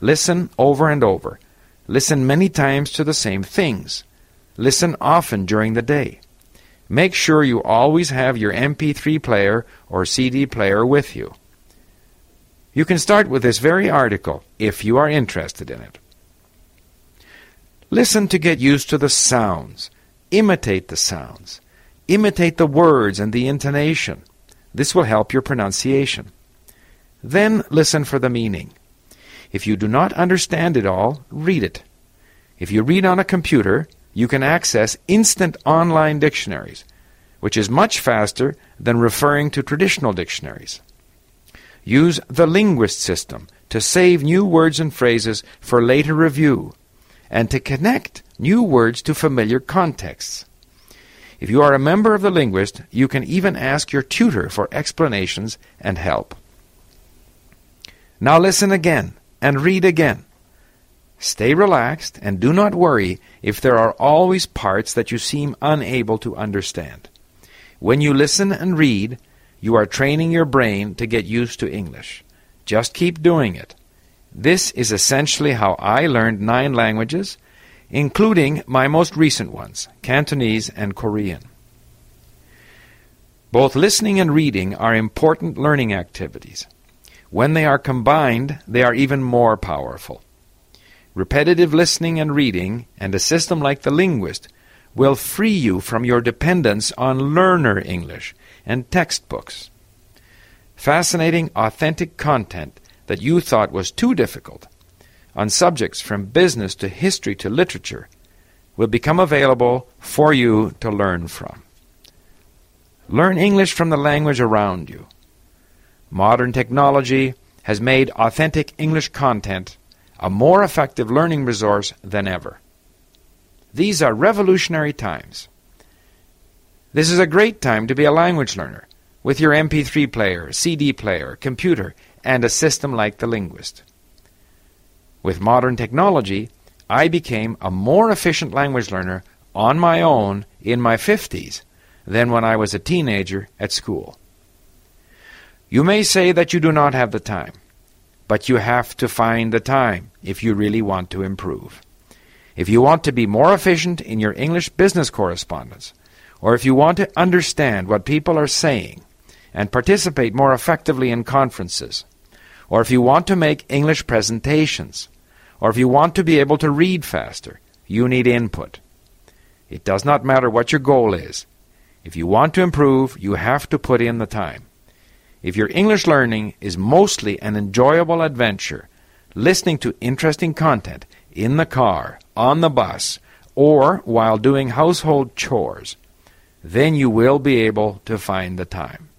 Listen over and over. Listen many times to the same things. Listen often during the day. Make sure you always have your MP3 player or CD player with you. You can start with this very article if you are interested in it. Listen to get used to the sounds. Imitate the sounds. Imitate the words and the intonation. This will help your pronunciation. Then listen for the meaning. If you do not understand it all, read it. If you read on a computer, you can access instant online dictionaries, which is much faster than referring to traditional dictionaries. Use the linguist system to save new words and phrases for later review and to connect new words to familiar contexts. If you are a member of the linguist, you can even ask your tutor for explanations and help. Now listen again and read again. Stay relaxed and do not worry if there are always parts that you seem unable to understand. When you listen and read, you are training your brain to get used to English. Just keep doing it. This is essentially how I learned nine languages, including my most recent ones, Cantonese and Korean. Both listening and reading are important learning activities. When they are combined, they are even more powerful. Repetitive listening and reading, and a system like the linguist, will free you from your dependence on learner English and textbooks. Fascinating, authentic content that you thought was too difficult on subjects from business to history to literature will become available for you to learn from. Learn English from the language around you. Modern technology has made authentic English content a more effective learning resource than ever. These are revolutionary times. This is a great time to be a language learner with your MP3 player, CD player, computer, and a system like the Linguist. With modern technology, I became a more efficient language learner on my own in my 50s than when I was a teenager at school. You may say that you do not have the time. But you have to find the time if you really want to improve. If you want to be more efficient in your English business correspondence, or if you want to understand what people are saying and participate more effectively in conferences, or if you want to make English presentations, or if you want to be able to read faster, you need input. It does not matter what your goal is. If you want to improve, you have to put in the time. If your English learning is mostly an enjoyable adventure, listening to interesting content in the car, on the bus, or while doing household chores, then you will be able to find the time.